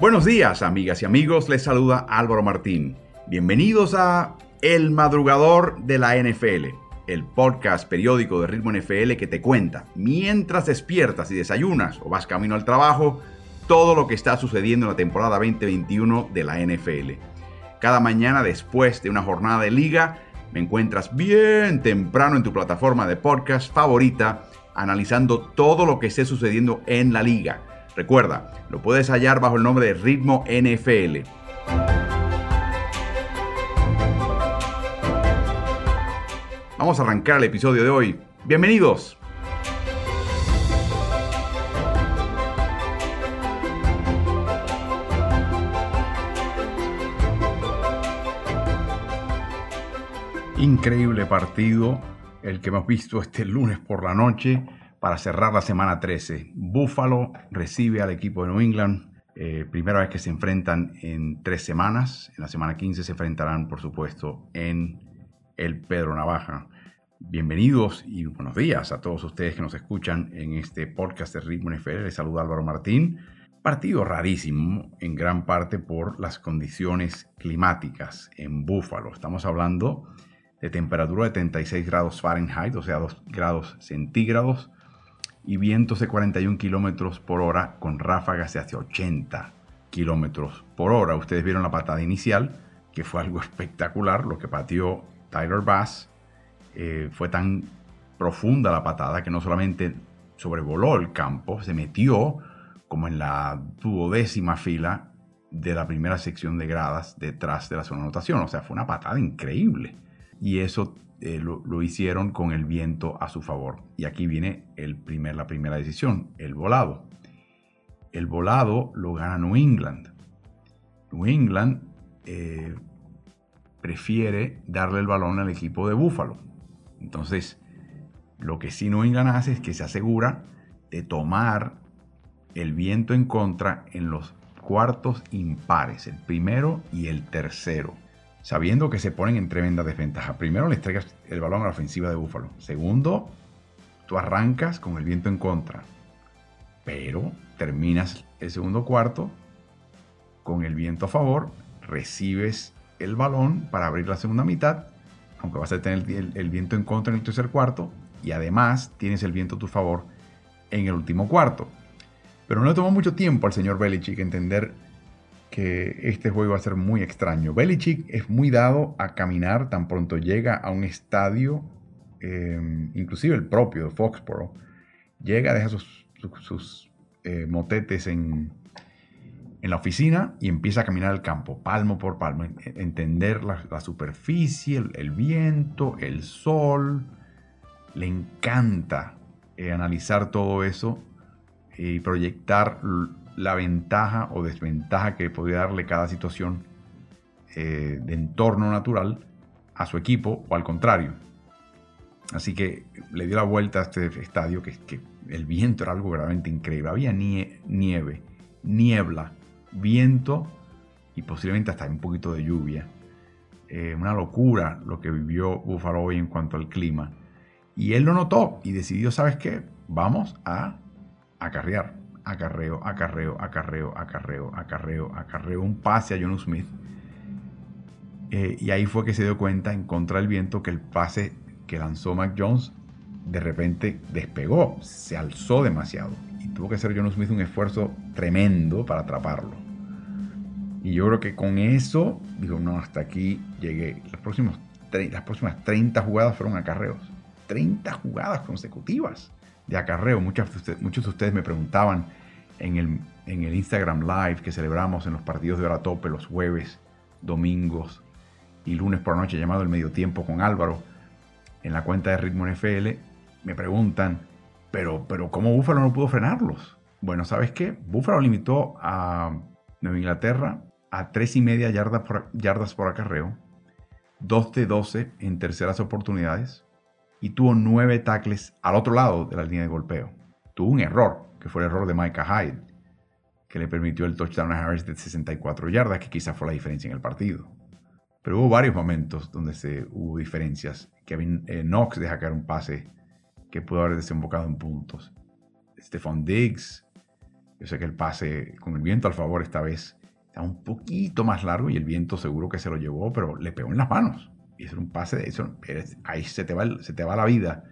Buenos días, amigas y amigos. Les saluda Álvaro Martín. Bienvenidos a El Madrugador de la NFL, el podcast periódico de Ritmo NFL que te cuenta, mientras despiertas y desayunas o vas camino al trabajo, todo lo que está sucediendo en la temporada 2021 de la NFL. Cada mañana después de una jornada de liga, me encuentras bien temprano en tu plataforma de podcast favorita, analizando todo lo que esté sucediendo en la liga Recuerda, lo puedes hallar bajo el nombre de Ritmo NFL. Vamos a arrancar el episodio de hoy. Bienvenidos. Increíble partido el que hemos visto este lunes por la noche para cerrar la semana 13. Buffalo recibe al equipo de New England. Eh, primera vez que se enfrentan en tres semanas. En la semana 15 se enfrentarán, por supuesto, en el Pedro Navaja. Bienvenidos y buenos días a todos ustedes que nos escuchan en este podcast de Ritmo NFL. Les saluda Álvaro Martín. Partido rarísimo en gran parte por las condiciones climáticas en Buffalo. Estamos hablando de temperatura de 36 grados Fahrenheit, o sea, 2 grados centígrados, y vientos de 41 kilómetros por hora con ráfagas de hacia 80 kilómetros por hora. Ustedes vieron la patada inicial, que fue algo espectacular, lo que pateó Tyler Bass. Eh, fue tan profunda la patada que no solamente sobrevoló el campo, se metió como en la duodécima fila de la primera sección de gradas detrás de la zona de anotación. O sea, fue una patada increíble. Y eso eh, lo, hicieron con el viento a su favor. Y aquí viene el primer, la primera decisión, el volado. El volado lo gana New England. New England eh, prefiere darle el balón al equipo de Buffalo. Entonces, lo que sí New England hace es que se asegura de tomar el viento en contra en los cuartos impares, el primero y el tercero sabiendo que se ponen en tremenda desventaja. Primero, le entregas el balón a la ofensiva de Búfalo. Segundo, tú arrancas con el viento en contra. Pero terminas el segundo cuarto con el viento a favor, recibes el balón para abrir la segunda mitad, aunque vas a tener el, viento en contra en el tercer cuarto, y además tienes el viento a tu favor en el último cuarto. Pero no le tomó mucho tiempo al señor Belichick entender que este juego va a ser muy extraño. Belichick es muy dado a caminar tan pronto llega a un estadio, em, inclusive el propio de Foxborough, llega, deja sus, sus, eh, motetes en, en, la oficina y empieza a caminar el campo, palmo por palmo, entender la, superficie, el, viento, el sol. Le encanta eh, analizar todo eso y proyectar la ventaja o desventaja que podría darle cada situación eh, de entorno natural a su equipo o al contrario. Así que le dio la vuelta a este estadio que, que el viento era algo verdaderamente increíble. Había nieve, niebla, viento y posiblemente hasta un poquito de lluvia. Eh, una locura lo que vivió Buffalo hoy en cuanto al clima. Y él lo notó y decidió, ¿sabes qué? Vamos a acarrear acarreo, acarreo, acarreo, acarreo, acarreo, acarreo, un pase a John Smith. Eh, y ahí fue que se dio cuenta en contra del viento que el pase que lanzó Mac Jones de repente despegó, se alzó demasiado. Y tuvo que hacer John Smith un esfuerzo tremendo para atraparlo. Y yo creo que con eso, digo, no, hasta aquí llegué. Los próximos, las próximas 30 jugadas fueron acarreos. 30 jugadas consecutivas de acarreo. Muchos, muchos de ustedes me preguntaban en el, en el Instagram Live que celebramos en los partidos de hora tope los jueves, domingos y lunes por la noche llamado el medio tiempo con Álvaro en la cuenta de Ritmo NFL, me preguntan, pero, pero ¿cómo Búfalo no pudo frenarlos? Bueno, ¿sabes qué? Búfalo limitó a Nueva Inglaterra a 3 y media yardas por, yardas por acarreo, 2 de 12 en terceras oportunidades y tuvo 9 tackles al otro lado de la línea de golpeo. Tuvo un error, que fue el error de Micah Hyde, que le permitió el touchdown a Harris de 64 yardas, que quizá fue la diferencia en el partido. Pero hubo varios momentos donde se, hubo diferencias. Kevin eh, Knox deja caer un pase que pudo haber desembocado en puntos. Stephon Diggs Yo sé que el pase con el viento al favor esta vez está un poquito más largo y el viento seguro que se lo llevó, pero le pegó en las manos. Y es un pase de eso. Ahí se te, va se te va la vida.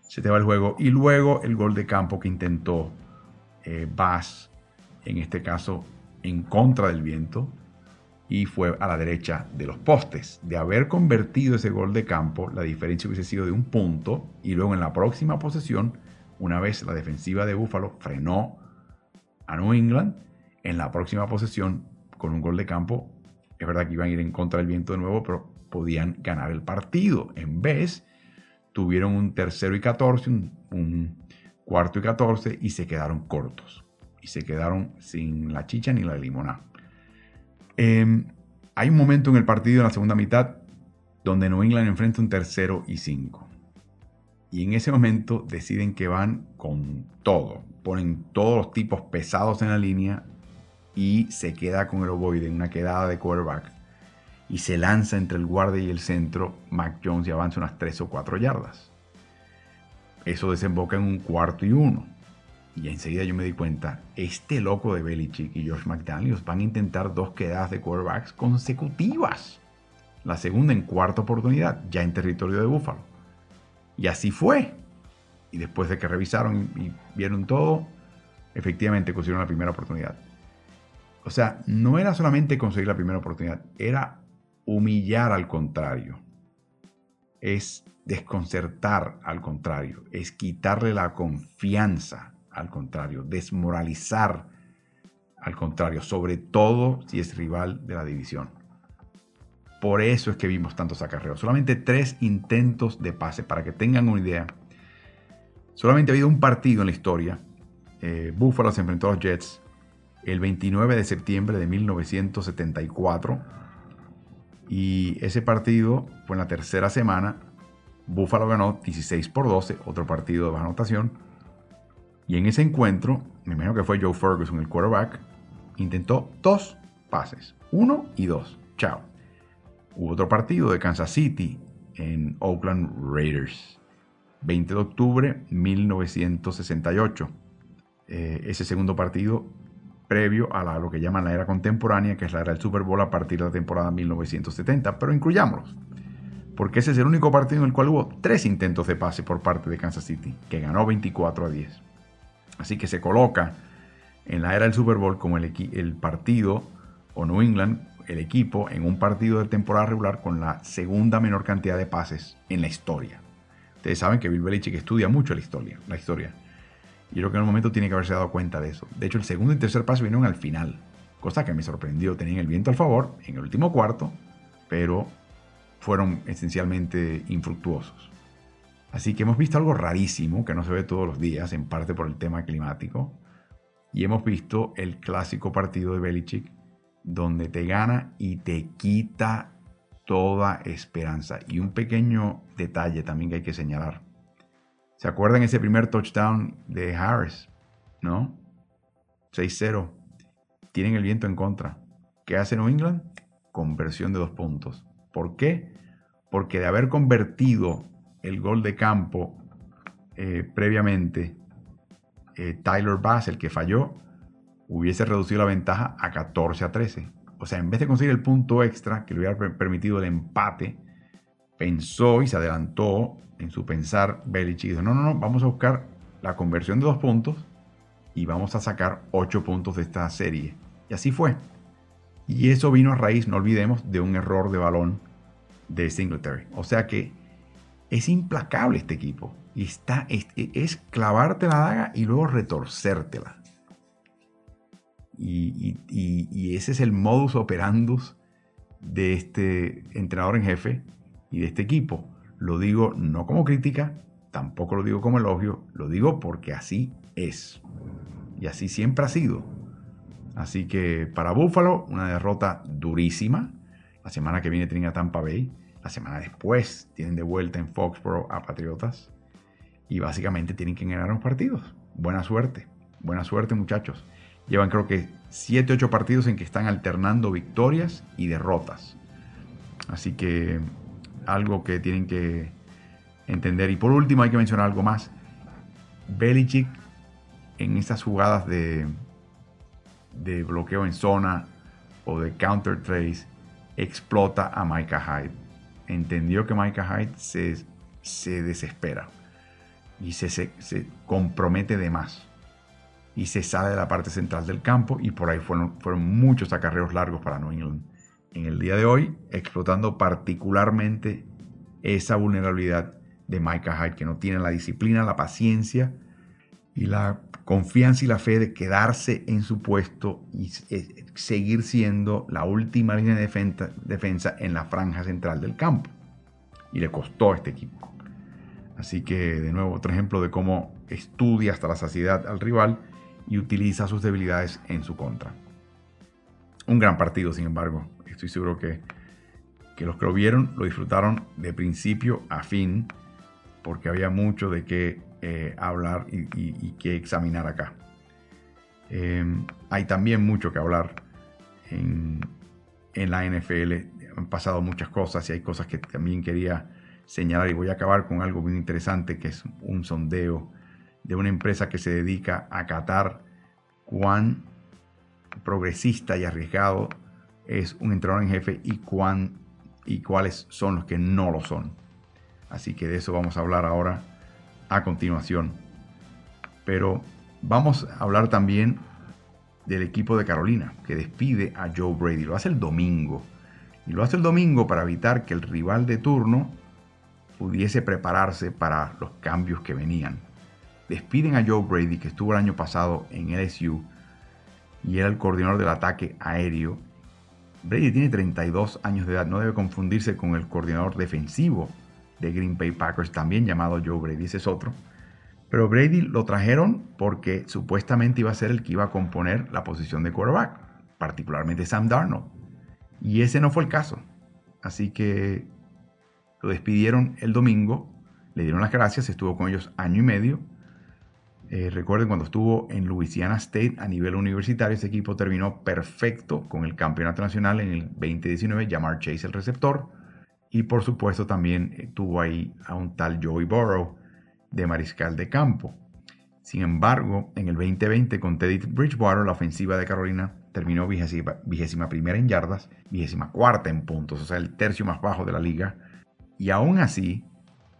Se te va el juego. Y luego el gol de campo que intentó eh, Bass, en este caso en contra del viento, y fue a la derecha de los postes. De haber convertido ese gol de campo, la diferencia hubiese sido de un punto y luego en la próxima posesión, una vez la defensiva de Buffalo frenó a New England, en la próxima posesión con un gol de campo, es verdad que iban a ir en contra del viento de nuevo, pero podían ganar el partido. En vez, tuvieron un tercero y 14, un, cuarto y 14 y se quedaron cortos. Y se quedaron sin la chicha ni la limonada. Em, hay un momento en el partido en la segunda mitad donde New England enfrenta un tercero y cinco. Y en ese momento deciden que van con todo. Ponen todos los tipos pesados en la línea y se queda con el ovoide en una quedada de quarterback. Y se lanza entre el guardia y el centro Mac Jones y avanza unas 3 o 4 yardas. Eso desemboca en un cuarto y uno. Y enseguida yo me di cuenta, este loco de Belichick y George McDaniels van a intentar dos quedadas de quarterbacks consecutivas. La segunda en cuarta oportunidad, ya en territorio de Buffalo. Y así fue. Y después de que revisaron y vieron todo, efectivamente consiguieron la primera oportunidad. O sea, no era solamente conseguir la primera oportunidad, era humillar al contrario. Es desconcertar al contrario, es quitarle la confianza al contrario, desmoralizar al contrario, sobre todo si es rival de la división. Por eso es que vimos tantos acarreos. Solamente tres intentos de pase, para que tengan una idea. Solamente ha habido un partido en la historia. Eh, Buffalo se enfrentó a los Jets el 29 de septiembre de 1974. Y ese partido fue en la tercera semana. Buffalo ganó 16 por 12, otro partido de baja anotación. Y en ese encuentro, me imagino que fue Joe Ferguson, el quarterback, intentó dos pases, uno y dos. Chao. Hubo otro partido de Kansas City en Oakland Raiders, 20 de octubre 1968. Eh, ese segundo partido previo a lo que llaman la era contemporánea, que es la era del Super Bowl a partir de la temporada 1970, pero incluyámoslos, porque ese es el único partido en el cual hubo tres intentos de pase por parte de Kansas City, que ganó 24 a 10. Así que se coloca en la era del Super Bowl como el, el partido, o New England, el equipo, en un partido de temporada regular con la segunda menor cantidad de pases en la historia. Ustedes saben que Bill Belichick estudia mucho la historia. La historia. Y creo que en un momento tiene que haberse dado cuenta de eso. De hecho, el segundo y tercer pase vinieron al final. Cosa que me sorprendió. Tenían el viento al favor en el último cuarto, pero fueron esencialmente infructuosos. Así que hemos visto algo rarísimo que no se ve todos los días, en parte por el tema climático. Y hemos visto el clásico partido de Belichick, donde te gana y te quita toda esperanza. Y un pequeño detalle también que hay que señalar. ¿Se acuerdan ese primer touchdown de Harris? ¿No? 6-0. Tienen el viento en contra. ¿Qué hace New England? Conversión de dos puntos. ¿Por qué? Porque de haber convertido el gol de campo eh, previamente, eh, Tyler Bass, el que falló, hubiese reducido la ventaja a 14 a 13. O sea, en vez de conseguir el punto extra que le hubiera permitido el empate, pensó y se adelantó en su pensar Belichick dijo, no, no, no, vamos a buscar la conversión de dos puntos y vamos a sacar ocho puntos de esta serie. Y así fue. Y eso vino a raíz, no olvidemos, de un error de balón de Singletary. O sea que es implacable este equipo. Y está, es, clavarte la daga y luego retorcértela. Y, y, ese es el modus operandus de este entrenador en jefe y de este equipo. Lo digo no como crítica, tampoco lo digo como elogio, lo digo porque así es. Y así siempre ha sido. Así que para Buffalo, una derrota durísima. La semana que viene tienen a Tampa Bay. La semana después tienen de vuelta en Foxborough a Patriotas y básicamente tienen que ganar los partidos. Buena suerte, buena suerte muchachos. Llevan creo que 7, 8 partidos en que están alternando victorias y derrotas. Así que algo que tienen que entender. Y por último hay que mencionar algo más. Belichick en esas jugadas de, de bloqueo en zona o de counter trace, explota a Micah Hyde. Entendió que Micah Hyde se, se desespera y se, se, compromete de más. Y se sale de la parte central del campo y por ahí fueron, fueron muchos acarreos largos para New England. En el día de hoy, explotando particularmente esa vulnerabilidad de Micah Hyde, que no tiene la disciplina, la paciencia y la confianza y la fe de quedarse en su puesto y eh, seguir siendo la última línea de defensa, en la franja central del campo. Y le costó a este equipo. Así que, de nuevo, otro ejemplo de cómo estudia hasta la saciedad al rival y utiliza sus debilidades en su contra. Un gran partido, sin embargo. Estoy seguro que, que los que lo vieron lo disfrutaron de principio a fin, porque había mucho de qué eh, hablar y, que examinar acá. Em, hay también mucho que hablar en, la NFL. Han pasado muchas cosas y hay cosas que también quería señalar y voy a acabar con algo muy interesante que es un sondeo de una empresa que se dedica a catar cuán progresista y arriesgado es un entrenador en jefe y cuán y cuáles son los que no lo son. Así que de eso vamos a hablar ahora a continuación. Pero vamos a hablar también del equipo de Carolina, que despide a Joe Brady. Lo hace el domingo. Y lo hace el domingo para evitar que el rival de turno pudiese prepararse para los cambios que venían. Despiden a Joe Brady, que estuvo el año pasado en LSU y era el coordinador del ataque aéreo. Brady tiene 32 años de edad, no debe confundirse con el coordinador defensivo de Green Bay Packers, también llamado Joe Brady, ese es otro. Pero Brady lo trajeron porque supuestamente iba a ser el que iba a componer la posición de quarterback, particularmente Sam Darnold. Y ese no fue el caso. Así que lo despidieron el domingo, le dieron las gracias, estuvo con ellos año y medio. Eh, recuerden cuando estuvo en Louisiana State a nivel universitario, ese equipo terminó perfecto con el campeonato nacional en el 2019, llamar Chase el receptor y por supuesto también eh, tuvo ahí a un tal Joey Burrow de mariscal de campo. Sin embargo, en el 2020 con Teddy Bridgewater, la ofensiva de Carolina terminó vigésima, primera en yardas, vigésima cuarta en puntos, o sea, el tercio más bajo de la liga. Y aún así,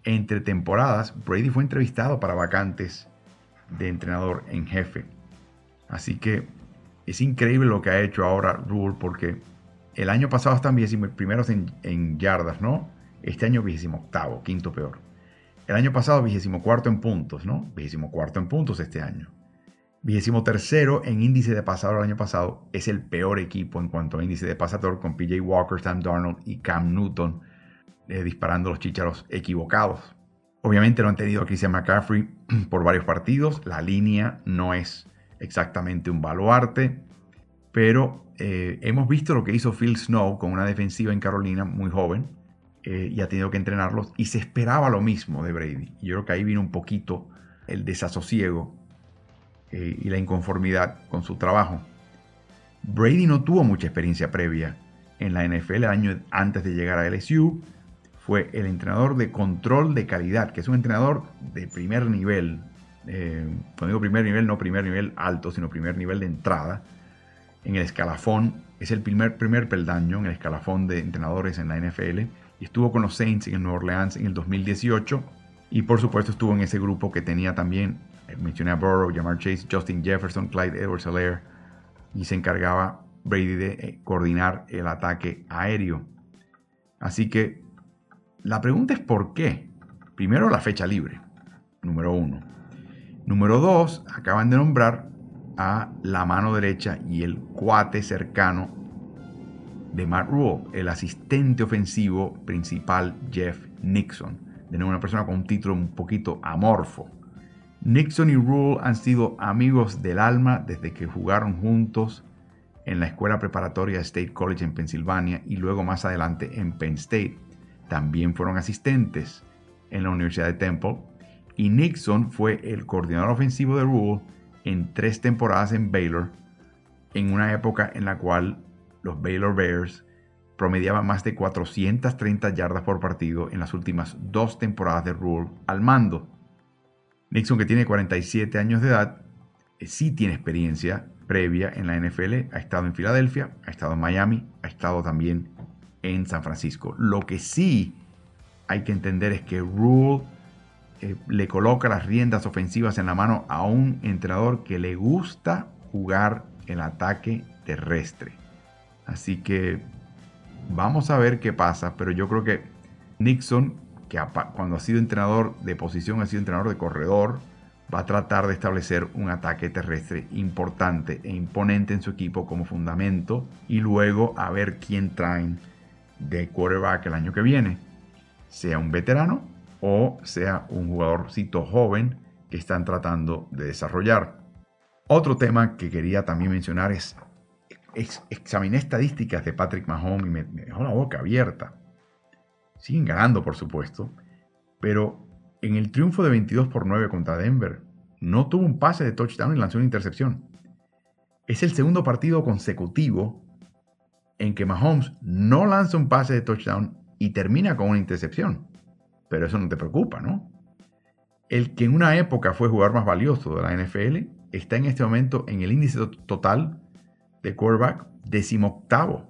entre temporadas, Brady fue entrevistado para vacantes de entrenador en jefe. Así que es increíble lo que ha hecho ahora Rule porque el año pasado están primeros en, yardas, ¿no? Este año vigésimo octavo, quinto peor. El año pasado vigésimo cuarto en puntos, ¿no? Vigésimo cuarto en puntos este año. Vigésimo tercero en índice de pasador el año pasado. Es el peor equipo en cuanto a índice de pasador con PJ Walker, Sam Darnold y Cam Newton eh, disparando los chícharos equivocados. Obviamente no han tenido a Christian McCaffrey por varios partidos. La línea no es exactamente un baluarte pero eh, hemos visto lo que hizo Phil Snow con una defensiva en Carolina muy joven eh, y ha tenido que entrenarlos y se esperaba lo mismo de Brady. Yo creo que ahí vino un poquito el desasosiego eh, y la inconformidad con su trabajo. Brady no tuvo mucha experiencia previa en la NFL el año antes de llegar a LSU. Fue el entrenador de control de calidad, que es un entrenador de primer nivel. cuando digo primer nivel, no primer nivel alto, sino primer nivel de entrada en el escalafón, es el primer, primer peldaño en el escalafón de entrenadores en la NFL y estuvo con los Saints en Nueva Orleans en el 2018 y por supuesto estuvo en ese grupo que tenía también, eh, mencioné a Burrow, Jamar Chase, Justin Jefferson, Clyde edwards helaire y se encargaba Brady de eh, coordinar el ataque aéreo. Así que la pregunta es por qué. Primero la fecha libre, número uno. Número dos, acaban de nombrar a la mano derecha y el cuate cercano de Matt Rule, el asistente ofensivo principal Jeff Nixon. De nuevo, una persona con un título un poquito amorfo. Nixon y Rule han sido amigos del alma desde que jugaron juntos en la escuela preparatoria State College en Pensilvania y luego más adelante en Penn State. También fueron asistentes en la Universidad de Temple y Nixon fue el coordinador ofensivo de Rule en tres temporadas en Baylor, en una época en la cual los Baylor Bears promediaban más de 430 yardas por partido en las últimas dos temporadas de Rule al mando. Nixon, que tiene 47 años de edad, sí tiene experiencia previa en la NFL, ha estado en Filadelfia, ha estado en Miami, ha estado también en San Francisco. Lo que sí hay que entender es que Rule eh, le coloca las riendas ofensivas en la mano a un entrenador que le gusta jugar el ataque terrestre. Así que vamos a ver qué pasa, pero yo creo que Nixon, que cuando ha sido entrenador de posición, ha sido entrenador de corredor, va a tratar de establecer un ataque terrestre importante e imponente en su equipo como fundamento y luego a ver quién traen de quarterback el año que viene, sea un veterano o sea un jugadorcito joven que están tratando de desarrollar. Otro tema que quería también mencionar es, examiné estadísticas de Patrick Mahomes y me, me dejó la boca abierta. Siguen ganando, por supuesto, pero en el triunfo de 22 por 9 contra Denver, no tuvo un pase de touchdown y lanzó una intercepción. Es el segundo partido consecutivo en que Mahomes no lanza un pase de touchdown y termina con una intercepción. Pero eso no te preocupa, ¿no? El que en una época fue jugador más valioso de la NFL está en este momento en el índice total de quarterback decimoctavo.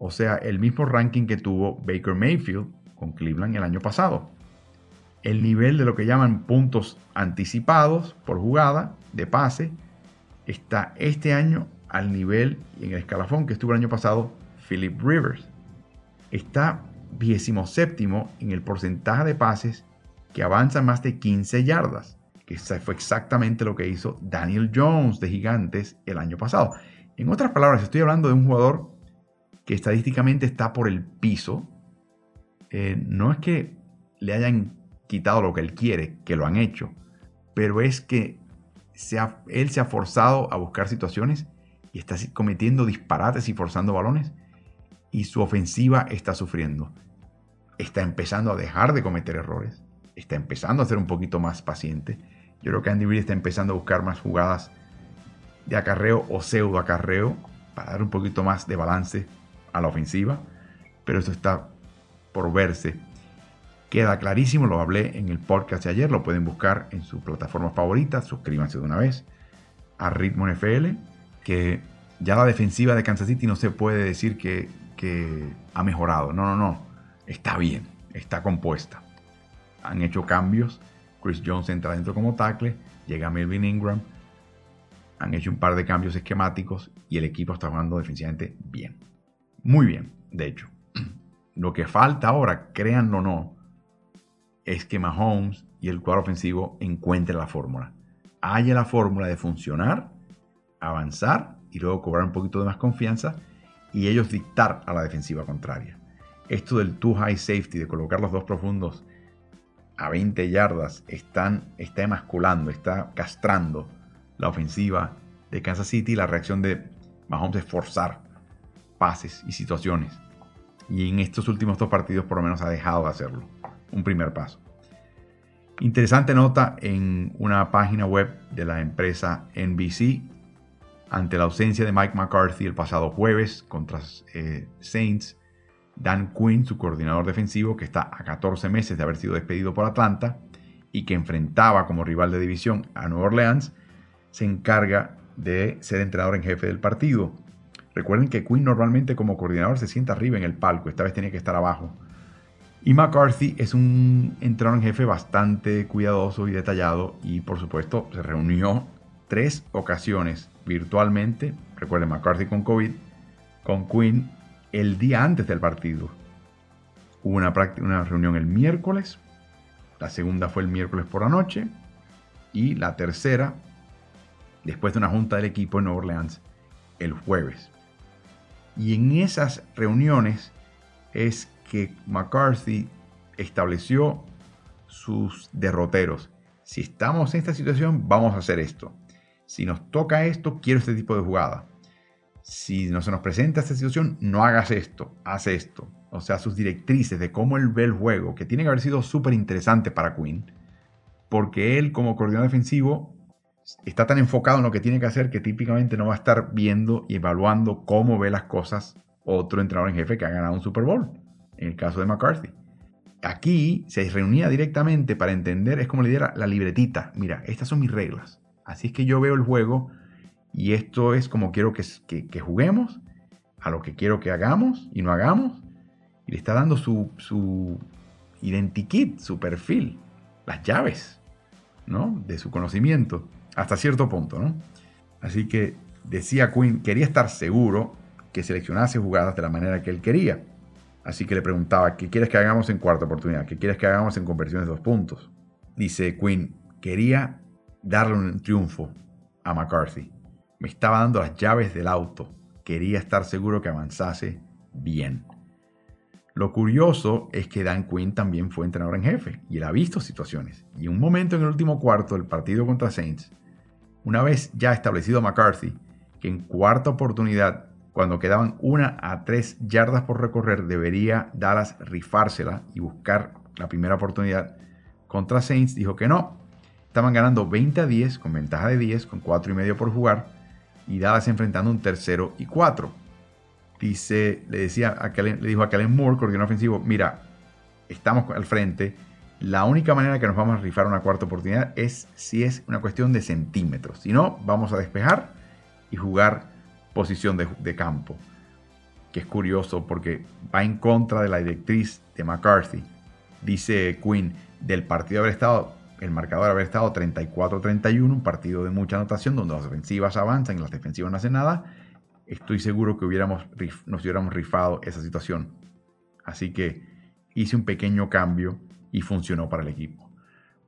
O sea, el mismo ranking que tuvo Baker Mayfield con Cleveland el año pasado. El nivel de lo que llaman puntos anticipados por jugada de pase está este año al nivel y en el escalafón que estuvo el año pasado Philip Rivers. Está 17 en el porcentaje de pases que avanzan más de 15 yardas, que fue exactamente lo que hizo Daniel Jones de Gigantes el año pasado. En otras palabras, estoy hablando de un jugador que estadísticamente está por el piso. Eh, no es que le hayan quitado lo que él quiere, que lo han hecho, pero es que él se ha forzado a buscar situaciones y está cometiendo disparates y forzando balones y su ofensiva está sufriendo. Está empezando a dejar de cometer errores, está empezando a ser un poquito más paciente. Yo creo que Andy Reid está empezando a buscar más jugadas de acarreo o pseudo acarreo para dar un poquito más de balance a la ofensiva, pero eso está por verse. Queda clarísimo, lo hablé en el podcast de ayer, lo pueden buscar en su plataforma favorita, suscríbanse de una vez a Ritmo NFL que ya la defensiva de Kansas City no se puede decir que, ha mejorado. No, no, no. Está bien, está compuesta. Han hecho cambios. Chris Jones entra dentro como tackle, llega Melvin Ingram. Han hecho un par de cambios esquemáticos y el equipo está jugando defensivamente bien. Muy bien, de hecho. Lo que falta ahora, créanlo o no, es que Mahomes y el cuadro ofensivo encuentren la fórmula. Haya la fórmula de funcionar avanzar y luego cobrar un poquito de más confianza y ellos dictar a la defensiva contraria. Esto del too high safety, de colocar los dos profundos a 20 yardas, están, está emasculando, está castrando la ofensiva de Kansas City. La reacción de Mahomes es forzar pases y situaciones. Y en estos últimos dos partidos por lo menos ha dejado de hacerlo. Un primer paso. Interesante nota en una página web de la empresa NBC ante la ausencia de Mike McCarthy el pasado jueves contra eh, Saints, Dan Quinn, su coordinador defensivo, que está a 14 meses de haber sido despedido por Atlanta y que enfrentaba como rival de división a Nueva Orleans, se encarga de ser entrenador en jefe del partido. Recuerden que Quinn normalmente como coordinador se sienta arriba en el palco, esta vez tenía que estar abajo. Y McCarthy es un entrenador en jefe bastante cuidadoso y detallado y por supuesto se reunió tres ocasiones virtualmente, recuerden McCarthy con COVID, con Quinn el día antes del partido. Hubo una, reunión el miércoles, la segunda fue el miércoles por la noche y la tercera, después de una junta del equipo en Nueva Orleans, el jueves. Y en esas reuniones es que McCarthy estableció sus derroteros. Si estamos en esta situación, vamos a hacer esto. Si nos toca esto, quiero este tipo de jugada. Si no se nos presenta esta situación, no hagas esto, haz esto. O sea, sus directrices de cómo él ve el juego, que tiene que haber sido súper interesante para Quinn, porque él como coordinador defensivo está tan enfocado en lo que tiene que hacer que típicamente no va a estar viendo y evaluando cómo ve las cosas otro entrenador en jefe que ha ganado un Super Bowl, en el caso de McCarthy. Aquí se reunía directamente para entender, es como le diera la libretita, mira, estas son mis reglas, Así es que yo veo el juego y esto es como quiero que, juguemos, a lo que quiero que hagamos y no hagamos. Y le está dando su, su identikit, su perfil, las llaves, ¿no? De su conocimiento, hasta cierto punto, ¿no? Así que decía Quinn, quería estar seguro que seleccionase jugadas de la manera que él quería. Así que le preguntaba, ¿qué quieres que hagamos en cuarta oportunidad? ¿Qué quieres que hagamos en conversiones de dos puntos? Dice Quinn, quería darle un triunfo a McCarthy. Me estaba dando las llaves del auto. Quería estar seguro que avanzase bien. Lo curioso es que Dan Quinn también fue entrenador en jefe y él ha visto situaciones. Y un momento en el último cuarto del partido contra Saints, una vez ya establecido McCarthy, que en cuarta oportunidad, cuando quedaban una a tres yardas por recorrer, debería Dallas rifársela y buscar la primera oportunidad contra Saints, dijo que no. Estaban ganando 20 a 10 con ventaja de 10, con 4 y medio por jugar, y Dallas enfrentando un tercero y 4. Dice, le, decía a le dijo a Kellen Moore, coordinador ofensivo, mira, estamos al frente, la única manera que nos vamos a rifar una cuarta oportunidad es si es una cuestión de centímetros. Si no, vamos a despejar y jugar posición de, campo. Que es curioso porque va en contra de la directriz de McCarthy. Dice Quinn, del partido haber estado, el marcador haber estado 34-31, un partido de mucha anotación donde las ofensivas avanzan y las defensivas no hacen nada. Estoy seguro que hubiéramos, nos hubiéramos rifado esa situación. Así que hice un pequeño cambio y funcionó para el equipo.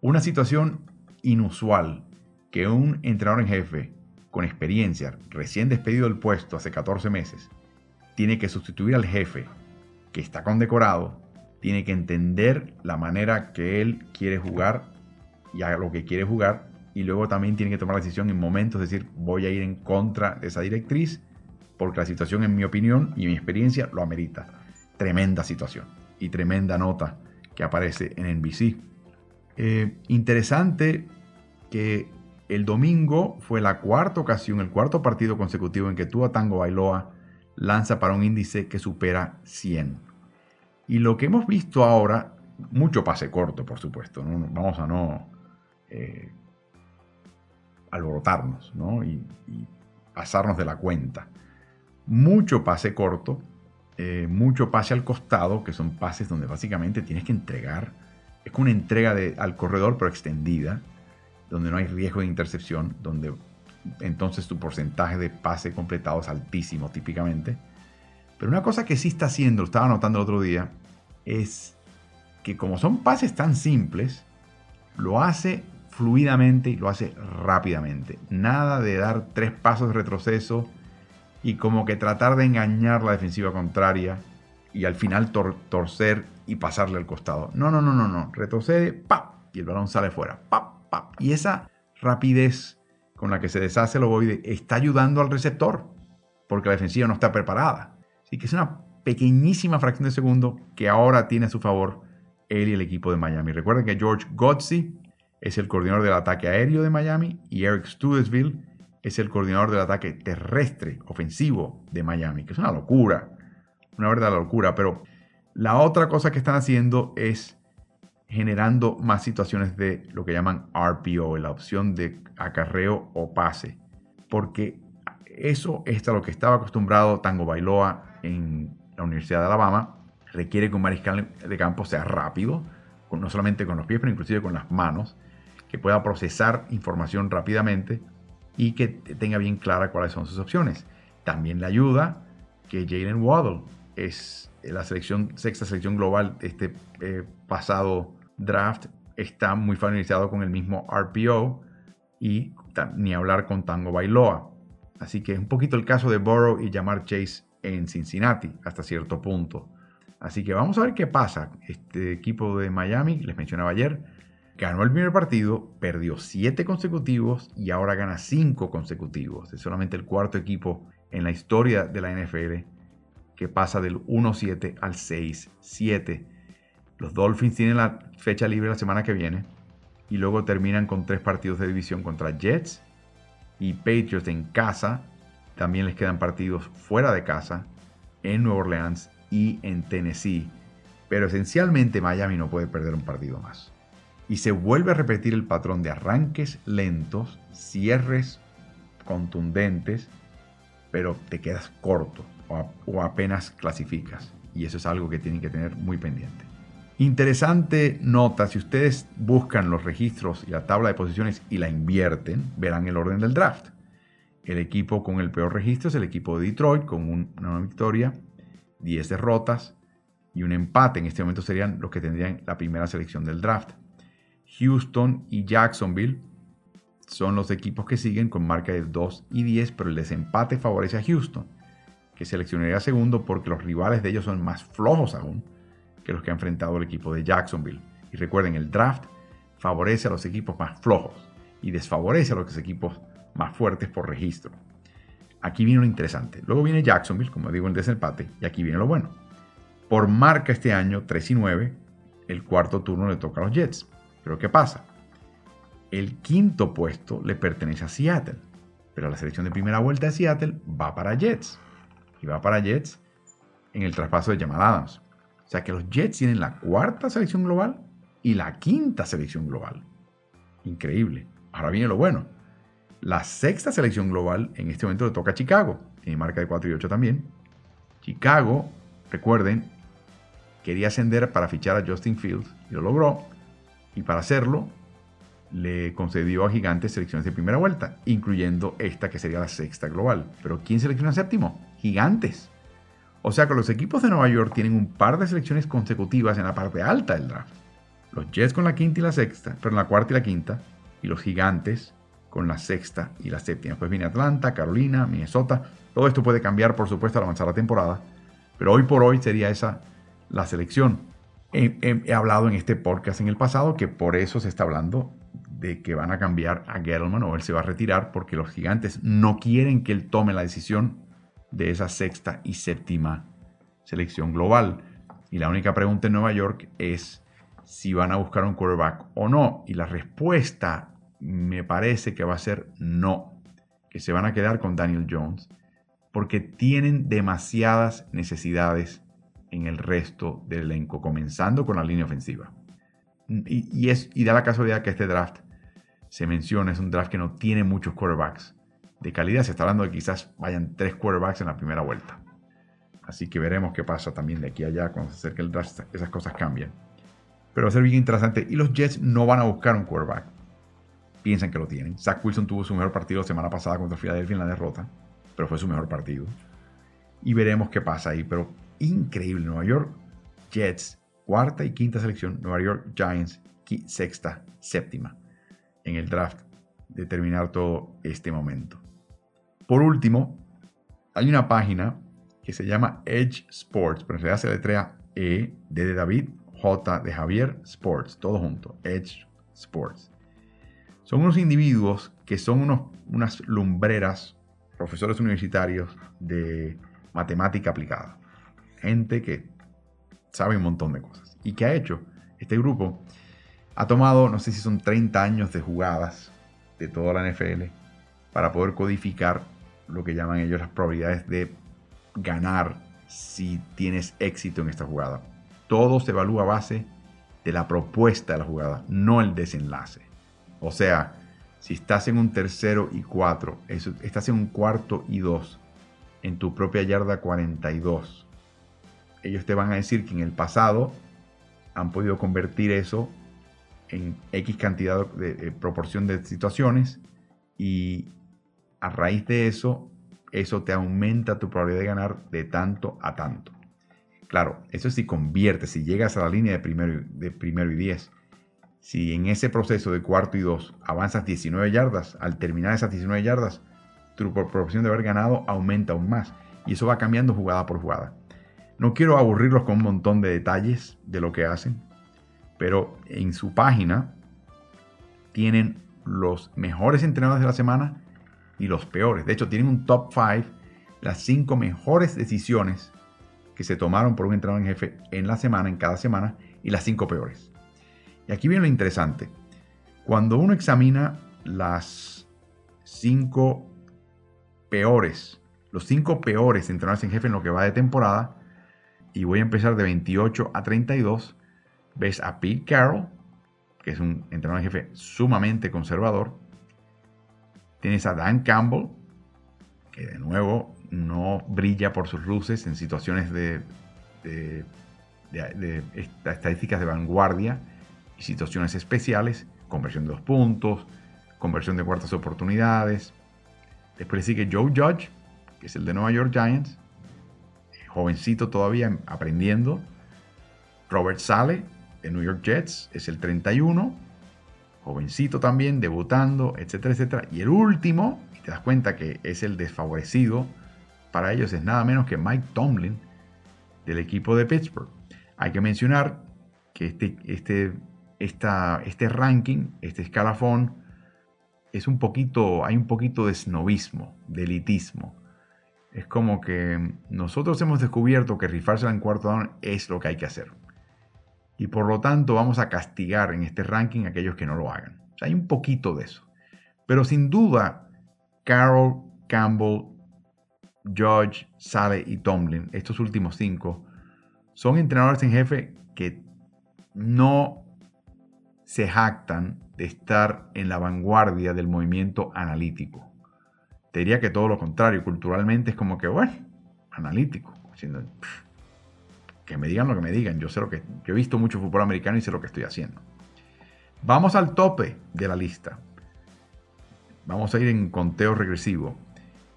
Una situación inusual que un entrenador en jefe con experiencia, recién despedido del puesto hace 14 meses, tiene que sustituir al jefe que está condecorado, tiene que entender la manera que él quiere jugar y a lo que quiere jugar y luego también tiene que tomar la decisión en momentos, de decir, voy a ir en contra de esa directriz porque la situación en mi opinión y mi experiencia lo amerita. Tremenda situación y tremenda nota que aparece en NBC. Eh, interesante que el domingo fue la cuarta ocasión, el cuarto partido consecutivo en que Tua Tango Bailoa lanza para un índice que supera 100. Y lo que hemos visto ahora, mucho pase corto, por supuesto, vamos a no eh, alborotarnos y, pasarnos de la cuenta. Mucho pase corto, eh, mucho pase al costado, que son pases donde básicamente tienes que entregar, es una entrega de, al corredor pero extendida, donde no hay riesgo de intercepción, donde entonces tu porcentaje de pase completado es altísimo típicamente. Pero una cosa que sí está haciendo, lo estaba notando el otro día, es que como son pases tan simples, lo hace fluidamente y lo hace rápidamente. Nada de dar tres pasos de retroceso y como que tratar de engañar la defensiva contraria y al final torcer y pasarle al costado. No, no, no, no, no. Retrocede, ¡pap! Y el balón sale fuera. ¡pap! ¡pap! Y esa rapidez con la que se deshace el ovoide está ayudando al receptor porque la defensiva no está preparada. Así que es una pequeñísima fracción de segundo que ahora tiene a su favor él y el equipo de Miami. Recuerden que George Godsey es el coordinador del ataque aéreo de Miami y Eric Studesville es el coordinador del ataque terrestre ofensivo de Miami, que es una locura, una verdadera locura, pero la otra cosa que están haciendo es generando más situaciones de lo que llaman RPO, la opción de acarreo o pase, porque eso es a lo que estaba acostumbrado Tango Bailoa en la Universidad de Alabama, requiere que un mariscal de campo sea rápido, no solamente con los pies, pero inclusive con las manos, que pueda procesar información rápidamente y que tenga bien clara cuáles son sus opciones. También le ayuda que Jalen Waddle es la sexta selección global de este eh, pasado draft, está muy familiarizado con el mismo RPO y ni hablar con Tango Bailoa. Así que es un poquito el caso de Burrow y Jamar Chase en Cincinnati hasta cierto punto. Así que vamos a ver qué pasa. Este equipo de Miami, les mencionaba ayer, Ganó el primer partido, perdió siete consecutivos y ahora gana cinco consecutivos. Es solamente el cuarto equipo en la historia de la NFL que pasa del 1-7 al 6-7. Los Dolphins tienen la fecha libre la semana que viene y luego terminan con tres partidos de división contra Jets y Patriots en casa. También les quedan partidos fuera de casa en Nueva Orleans y en Tennessee. Pero esencialmente Miami no puede perder un partido más y se vuelve a repetir el patrón de arranques lentos, cierres contundentes, pero te quedas corto o, apenas clasificas. Y eso es algo que tienen que tener muy pendiente. Interesante nota, si ustedes buscan los registros y la tabla de posiciones y la invierten, verán el orden del draft. El equipo con el peor registro es el equipo de Detroit, con una victoria, 10 derrotas y un empate. En este momento serían los que tendrían la primera selección del draft. Houston y Jacksonville son los equipos que siguen con marca de 2 y 10, pero el desempate favorece a Houston, que seleccionaría segundo porque los rivales de ellos son más flojos aún que los que ha enfrentado el equipo de Jacksonville. Y recuerden, el draft favorece a los equipos más flojos y desfavorece a los equipos más fuertes por registro. Aquí viene lo interesante. Luego viene Jacksonville, como digo, el desempate, y aquí viene lo bueno. Por marca este año, 3 y 9, el cuarto turno le toca a los Jets. Pero ¿qué pasa? El quinto puesto le pertenece a Seattle, pero la selección de primera vuelta de Seattle va para Jets. Y va para Jets en el traspaso de Jamal Adams. O sea que los Jets tienen la cuarta selección global y la quinta selección global. Increíble. Ahora viene lo bueno. La sexta selección global en este momento le toca a Chicago. Tiene marca de 4 y 8 también. Chicago, recuerden, quería ascender para fichar a Justin Fields y lo logró. Y para hacerlo, le concedió a Gigantes selecciones de primera vuelta, incluyendo esta que sería la sexta global. Pero ¿quién selecciona séptimo? Gigantes. O sea que los equipos de Nueva York tienen un par de selecciones consecutivas en la parte alta del draft. Los Jets con la quinta y la sexta, pero en la cuarta y la quinta, y los Gigantes con la sexta y la séptima. Pues viene Atlanta, Carolina, Minnesota. Todo esto puede cambiar, por supuesto, al avanzar la temporada, pero hoy por hoy sería esa la selección. He, hablado en este podcast en el pasado que por eso se está hablando de que van a cambiar a Gettleman o él se va a retirar porque los gigantes no quieren que él tome la decisión de esa sexta y séptima selección global. Y la única pregunta en Nueva York es si van a buscar un quarterback o no. Y la respuesta me parece que va a ser no, que se van a quedar con Daniel Jones porque tienen demasiadas necesidades en el resto del elenco, comenzando con la línea ofensiva. Y, es, y da la casualidad que este draft se menciona, es un draft que no tiene muchos quarterbacks de calidad. Se está hablando de que quizás vayan tres quarterbacks en la primera vuelta. Así que veremos qué pasa también de aquí a allá cuando se acerque el draft. Esas cosas cambian. Pero va a ser bien interesante. Y los Jets no van a buscar un quarterback. Piensan que lo tienen. Zach Wilson tuvo su mejor partido la semana pasada contra Philadelphia en la derrota. Pero fue su mejor partido. Y veremos qué pasa ahí. Pero increíble. Nueva York Jets, cuarta y quinta selección. Nueva York Giants, sexta, séptima. En el draft de terminar todo este momento. Por último, hay una página que se llama Edge Sports, pero en realidad se letrea E, D de David, J de Javier, Sports, todo junto, Edge Sports. Son unos individuos que son unos, unas lumbreras, profesores universitarios de matemática aplicada gente que sabe un montón de cosas. ¿Y qué ha hecho? Este grupo ha tomado, no sé si son 30 años de jugadas de toda la NFL para poder codificar lo que llaman ellos las probabilidades de ganar si tienes éxito en esta jugada. Todo se evalúa a base de la propuesta de la jugada, no el desenlace. O sea, si estás en un tercero y cuatro, estás en un cuarto y dos, en tu propia yarda 42, ellos te van a decir que en el pasado han podido convertir eso en X cantidad de, proporción de situaciones y a raíz de eso, eso te aumenta tu probabilidad de ganar de tanto a tanto. Claro, eso es si conviertes, si llegas a la línea de primero, de primero y 10. Si en ese proceso de cuarto y dos avanzas 19 yardas, al terminar esas 19 yardas, tu proporción de haber ganado aumenta aún más. Y eso va cambiando jugada por jugada. No quiero aburrirlos con un montón de detalles de lo que hacen, pero en su página tienen los mejores entrenadores de la semana y los peores. De hecho, tienen un top 5, las 5 mejores decisiones que se tomaron por un entrenador en jefe en la semana, en cada semana, y las 5 peores. Y aquí viene lo interesante. Cuando uno examina las 5 peores, los 5 peores entrenadores en jefe en lo que va de temporada, y voy a empezar de 28 a 32, ves a Pete Carroll, que es un entrenador en jefe sumamente conservador. Tienes a Dan Campbell, que de nuevo no brilla por sus luces en situaciones de, de, estadísticas de vanguardia y situaciones especiales, conversión de dos puntos, conversión de cuartas oportunidades. Después sigue Joe Judge, que es el de Nueva York Giants, jovencito todavía aprendiendo. Robert Sale, de New York Jets, es el 31, jovencito también, debutando, etcétera, etcétera. Y el último, y te das cuenta que es el desfavorecido, para ellos es nada menos que Mike Tomlin del equipo de Pittsburgh. Hay que mencionar que este, este, este ranking, este escalafón, es un poquito, hay un poquito de snobismo, de elitismo. Es como que nosotros hemos descubierto que rifarse en cuarto down es lo que hay que hacer. Y por lo tanto vamos a castigar en este ranking a aquellos que no lo hagan. hay un poquito de eso. Pero sin duda, Carroll, Campbell, George, Sale y Tomlin, estos últimos cinco, son entrenadores en jefe que no se jactan de estar en la vanguardia del movimiento analítico. Te diría que todo lo contrario, culturalmente es como que, bueno, analítico, que me digan lo que me digan, yo sé lo que, he visto mucho fútbol americano y sé lo que estoy haciendo. Vamos al tope de la lista. Vamos a ir en conteo regresivo.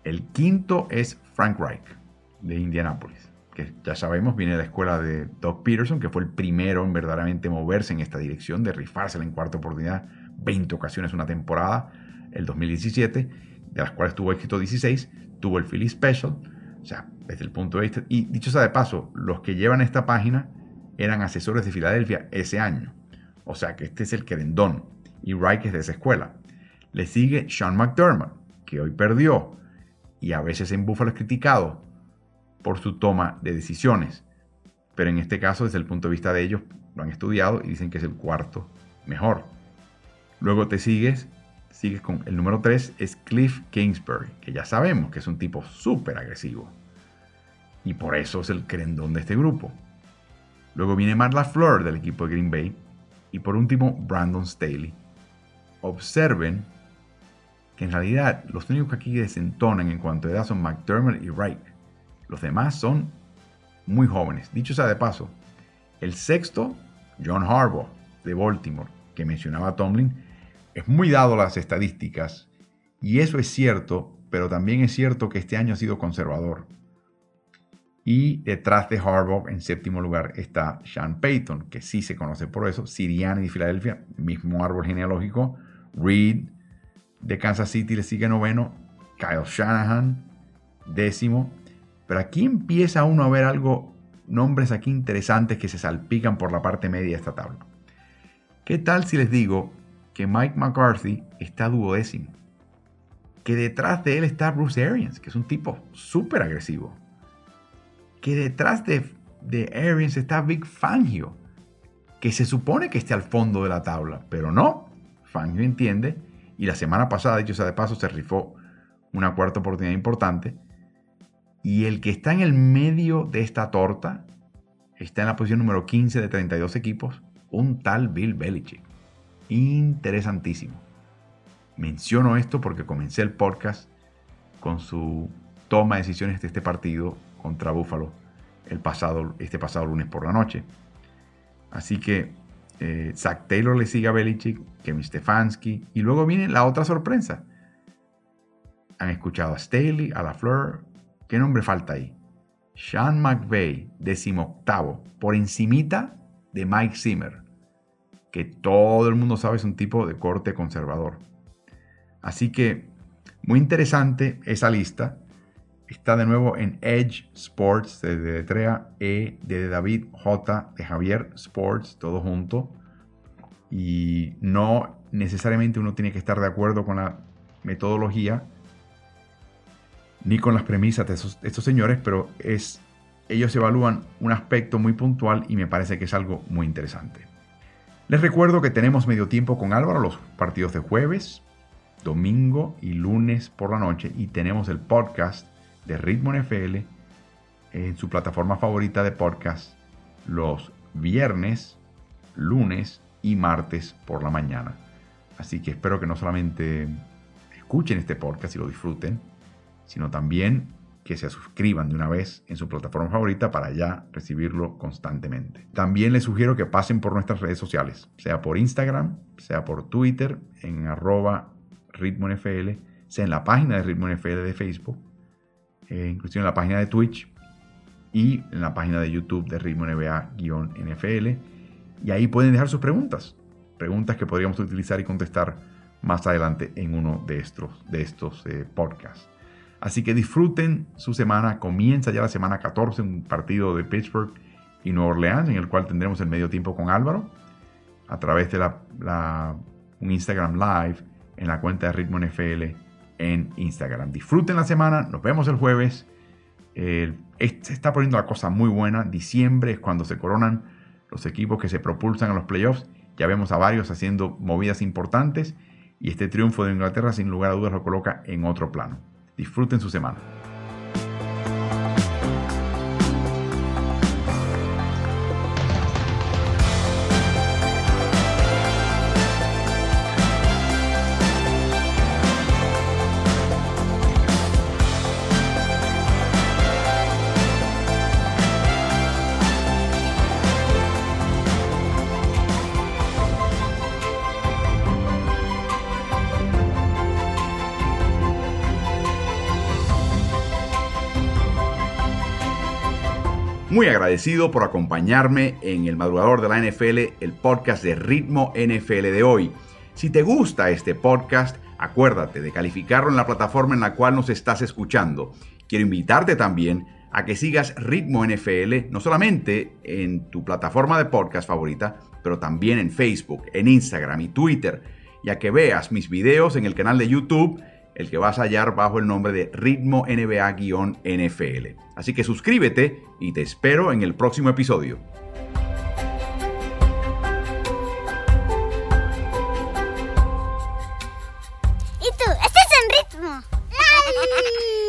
El quinto es Frank Reich, de Indianapolis, que ya sabemos viene de la escuela de Doug Peterson, que fue el primero en verdaderamente moverse en esta dirección, de rifársela en cuarta oportunidad 20 ocasiones una temporada, el 2017, de las cuales tuvo éxito 16, tuvo el Philly Special, o sea, desde el punto de vista, y dicho sea de paso, los que llevan esta página eran asesores de Filadelfia ese año, o sea que este es el querendón, y Reich es de esa escuela. Le sigue Sean McDermott, que hoy perdió, y a veces en Buffalo es criticado por su toma de decisiones. Pero en este caso, desde el punto de vista de ellos, lo han estudiado y dicen que es el cuarto mejor. Luego te sigues, sigues con el número 3, es Cliff Kingsbury, que ya sabemos que es un tipo súper agresivo. Y por eso es el crendón de este grupo. Luego viene Matt LaFleur del equipo de Green Bay. Y por último, Brandon Staley. Observen que en realidad los únicos que aquí desentonan en cuanto a edad son McDermott y Wright. Los demás son muy jóvenes. Dicho sea de paso, el sexto, John Harbaugh, de Baltimore, que mencionaba Tomlin, es muy dado las estadísticas. Y eso es cierto, pero también es cierto que este año ha sido conservador. Y detrás de Harbaugh, en séptimo lugar, está Sean Payton, que sí se conoce por eso, Sirianni de Filadelfia, mismo árbol genealógico, Reed, de Kansas City le sigue noveno, Kyle Shanahan, décimo. Pero aquí empieza uno a ver algo, nombres aquí interesantes que se salpican por la parte media de esta tabla. ¿Qué tal si les digo que Mike McCarthy está duodécimo? Que detrás de él está Bruce Arians, que es un tipo súper agresivo. Que detrás de, Arians está Big Fangio, que se supone que esté al fondo de la tabla, pero no. Fangio entiende y la semana pasada, dicho sea de paso, se rifó una cuarta oportunidad importante. Y el que está en el medio de esta torta está en la posición número 15 de 32 equipos, un tal Bill Belichick. Interesantísimo. Menciono esto porque comencé el podcast con su toma de decisiones de este partido contra Buffalo el pasado, este pasado lunes por la noche. Así que eh, Zach Taylor le sigue a Belichick, Kevin Stefanski, y luego viene la otra sorpresa. Han escuchado a Staley, a La Fleur, ¿qué nombre falta ahí? Sean McVay, decimoctavo, por encimita de Mike Zimmer, que todo el mundo sabe es un tipo de corte conservador. Así que muy interesante esa lista. Está de nuevo en Edge Sports, de letrea E, de David J, de Javier Sports, todo junto. Y no necesariamente uno tiene que estar de acuerdo con la metodología ni con las premisas de, estos señores, pero es, ellos evalúan un aspecto muy puntual y me parece que es algo muy interesante. Les recuerdo que tenemos medio tiempo con Álvaro los partidos de jueves, domingo y lunes por la noche y tenemos el podcast de Ritmo NFL en su plataforma favorita de podcast los viernes, lunes y martes por la mañana. Así que espero que no solamente escuchen este podcast y lo disfruten, sino también que se suscriban de una vez en su plataforma favorita para ya recibirlo constantemente. También les sugiero que pasen por nuestras redes sociales, sea por Instagram, sea por Twitter, en arroba ritmo NFL, sea en la página de ritmo NFL de Facebook, eh, inclusive en la página de Twitch y en la página de YouTube de ritmo NBA-NFL. Y ahí pueden dejar sus preguntas, preguntas que podríamos utilizar y contestar más adelante en uno de estos, de estos eh, podcasts. Así que disfruten su semana. Comienza ya la semana 14, un partido de Pittsburgh y Nueva Orleans, en el cual tendremos el medio tiempo con Álvaro a través de la, un Instagram Live en la cuenta de Ritmo NFL en Instagram. Disfruten la semana, nos vemos el jueves. se está poniendo la cosa muy buena. Diciembre es cuando se coronan los equipos que se propulsan a los playoffs. Ya vemos a varios haciendo movidas importantes y este triunfo de Inglaterra sin lugar a dudas lo coloca en otro plano. Disfruten su semana. Muy agradecido por acompañarme en el madrugador de la NFL, el podcast de Ritmo NFL de hoy. Si te gusta este podcast, acuérdate de calificarlo en la plataforma en la cual nos estás escuchando. Quiero invitarte también a que sigas Ritmo NFL, no solamente en tu plataforma de podcast favorita, pero también en Facebook, en Instagram y Twitter, y a que veas mis videos en el canal de YouTube el que vas a hallar bajo el nombre de Ritmo NBA-NFL. Así que suscríbete y te espero en el próximo episodio. ¿Y tú? ¿Estás en ritmo?